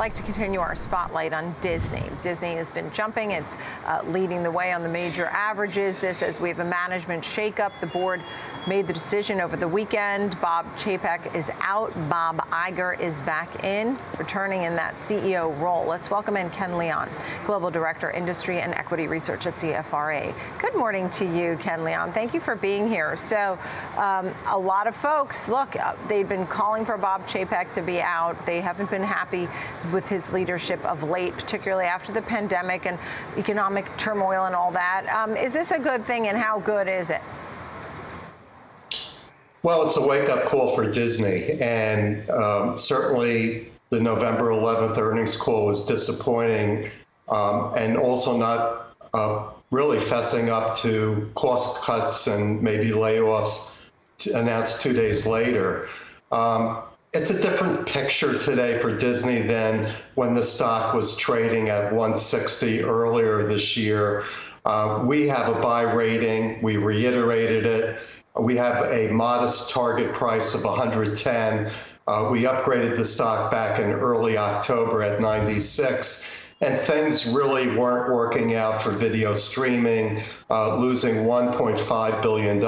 like to continue our spotlight on Disney. Disney has been jumping, it's uh, leading the way on the major averages. This as we have a management shakeup. The board made the decision over the weekend. Bob Chapek is out, Bob Iger is back in, returning in that CEO role. Let's welcome in Ken Leon, Global Director, Industry and Equity Research at CFRA. Good morning to you, Ken Leon. Thank you for being here. So, um, a lot of folks, look, uh, they've been calling for Bob Chapek to be out. They haven't been happy with his leadership of late, particularly after the pandemic and economic turmoil and all that. Um, is this a good thing, and how good is it? Well, it's a wake up call for Disney. And um, certainly the November 11th earnings call was disappointing um, and also not uh, really fessing up to cost cuts and maybe layoffs announced two days later. Um, it's a different picture today for Disney than when the stock was trading at 160 earlier this year. Uh, we have a buy rating. We reiterated it. We have a modest target price of 110. Uh, we upgraded the stock back in early October at 96 and things really weren't working out for video streaming, uh, losing $1.5 billion.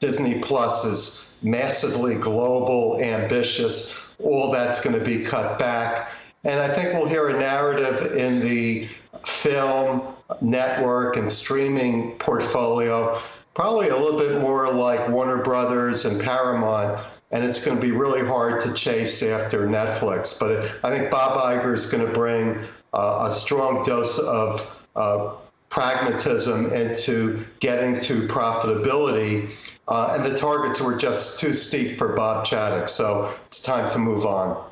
Disney Plus is massively global, ambitious. All that's going to be cut back. And I think we'll hear a narrative in the film, network, and streaming portfolio, probably a little bit more like Warner Brothers and Paramount. And it's going to be really hard to chase after Netflix. But I think Bob Iger is going to bring uh, a strong dose of uh, pragmatism into getting to profitability. Uh, and the targets were just too steep for Bob Chapek. So it's time to move on.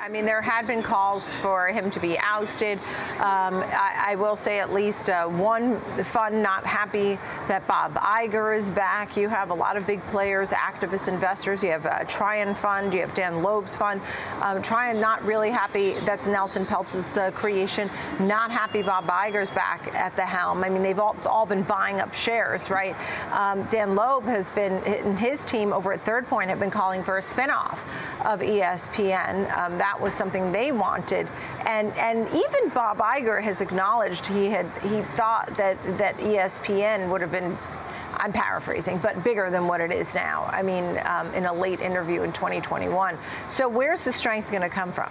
I mean, there had been calls for him to be ousted. Um, I, I, will say at least uh, one fund not happy that Bob Iger is back. You have a lot of big players, activist investors. You have a Trian Fund. You have Dan Loeb's fund. Um, Trian not really happy. That's Nelson Peltz's uh, creation. Not happy Bob Iger's back at the helm. I mean, they've all, all been buying up shares, right? Um, Dan Loeb has been, and his team over at Third Point have been calling for a spinoff of ESPN. Um, that that was something they wanted. And and even Bob Iger has acknowledged he had he thought that that ESPN would have been I'm paraphrasing, but bigger than what it is now. I mean, um, in a late interview in 2021. So where's the strength going to come from?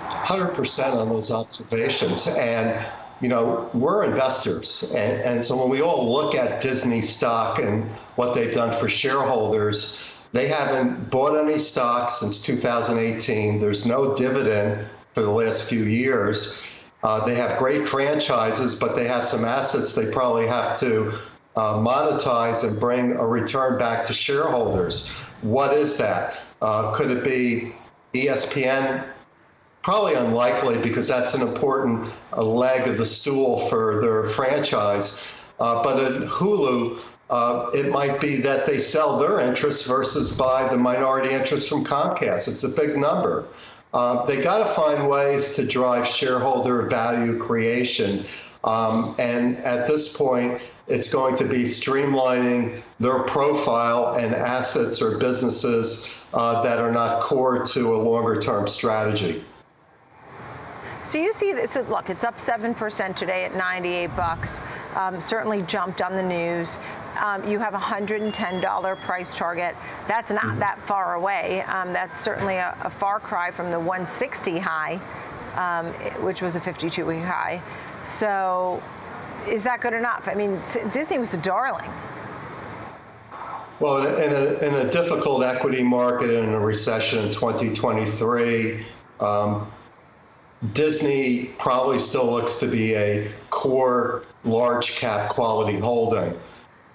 100% on those observations. And, you know, we're investors. And, and so when we all look at Disney stock and what they've done for shareholders, they haven't bought any stock since 2018. There's no dividend for the last few years. Uh, they have great franchises, but they have some assets they probably have to uh, monetize and bring a return back to shareholders. What is that? Uh, could it be ESPN? Probably unlikely because that's an important leg of the stool for their franchise. Uh, but at Hulu, uh, it might be that they sell their interests versus buy the minority interest from Comcast. It's a big number. Uh, they got to find ways to drive shareholder value creation. Um, and at this point, it's going to be streamlining their profile and assets or businesses uh, that are not core to a longer term strategy. So you see this, look, it's up 7% today at 98 bucks. Um, certainly jumped on the news um, you have a $110 price target. That's not mm-hmm. that far away. Um, that's certainly a, a, far cry from the 160 high, um, which was a 52 week high. So, is that good enough? I mean, Disney was a darling. Well, in a, in a difficult equity market and a recession in 2023, um, Disney probably still looks to be a core large cap quality holding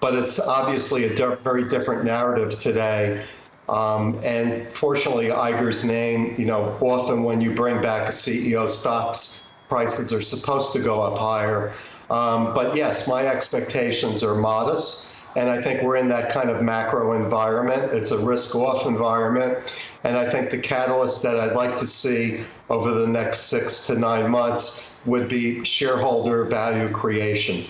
but it's obviously a very different narrative today. Um, and fortunately, Iger's name, you know, often when you bring back a CEO, stocks prices are supposed to go up higher. Um, but yes, my expectations are modest. And I think we're in that kind of macro environment. It's a risk off environment. And I think the catalyst that I'd like to see over the next six to nine months would be shareholder value creation.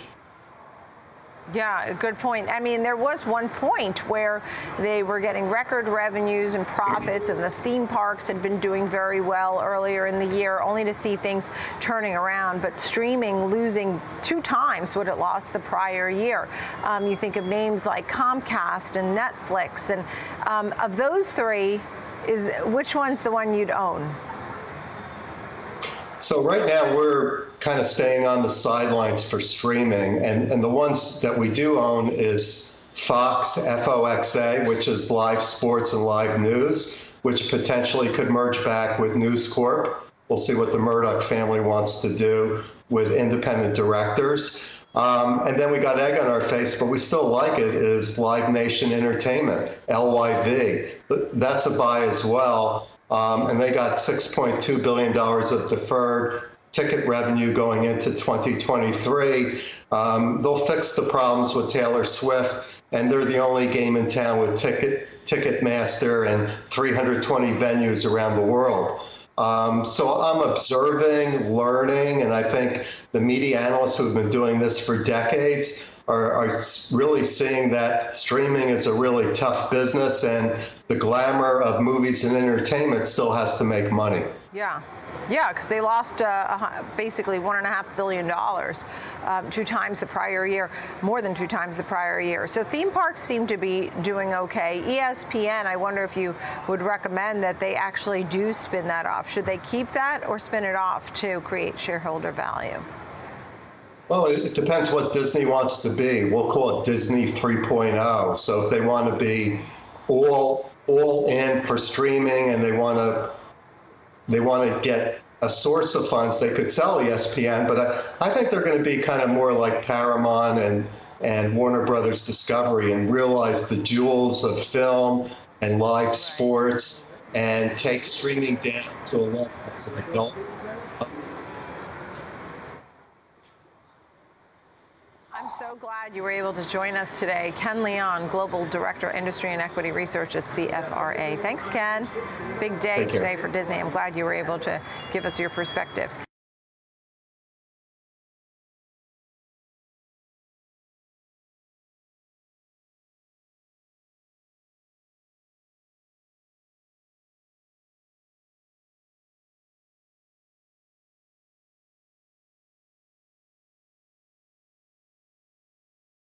Yeah, good point. I mean, there was one point where they were getting record revenues and profits, and the theme parks had been doing very well earlier in the year, only to see things turning around. But streaming losing two times what it lost the prior year. Um, you think of names like Comcast and Netflix, and um, of those three, is which one's the one you'd own? So right now we're kind of staying on the sidelines for streaming, and, and the ones that we do own is Fox, FOXA, which is live sports and live news, which potentially could merge back with News Corp. We'll see what the Murdoch family wants to do with independent directors. Um, and then we got egg on our face, but we still like it, is Live Nation Entertainment, LYV. That's a buy as well. Um, and they got $6.2 billion of deferred ticket revenue going into 2023. Um, they'll fix the problems with Taylor Swift, and they're the only game in town with ticket Ticketmaster and 320 venues around the world. Um, so I'm observing, learning, and I think the media analysts who've been doing this for decades are, are really seeing that streaming is a really tough business and the glamour of movies and entertainment still has to make money. Yeah. Yeah, because they lost uh, basically one and a half billion dollars, um, two times the prior year, more than two times the prior year. So theme parks seem to be doing okay. ESPN, I wonder if you would recommend that they actually do spin that off. Should they keep that or spin it off to create shareholder value? Well, it depends what Disney wants to be. We'll call it Disney 3.0. So if they want to be all all in for streaming and they want to they want to get a source of funds, they could sell ESPN. But I, I think they're going to be kind of more like Paramount and and Warner Brothers Discovery and realize the jewels of film and live sports and take streaming down to a level that's an adult I'm so glad you were able to join us today. Ken Leon, Global Director, Industry and Equity Research at CFRA. Thanks, Ken. Big day today for Disney. I'm glad you were able to give us your perspective.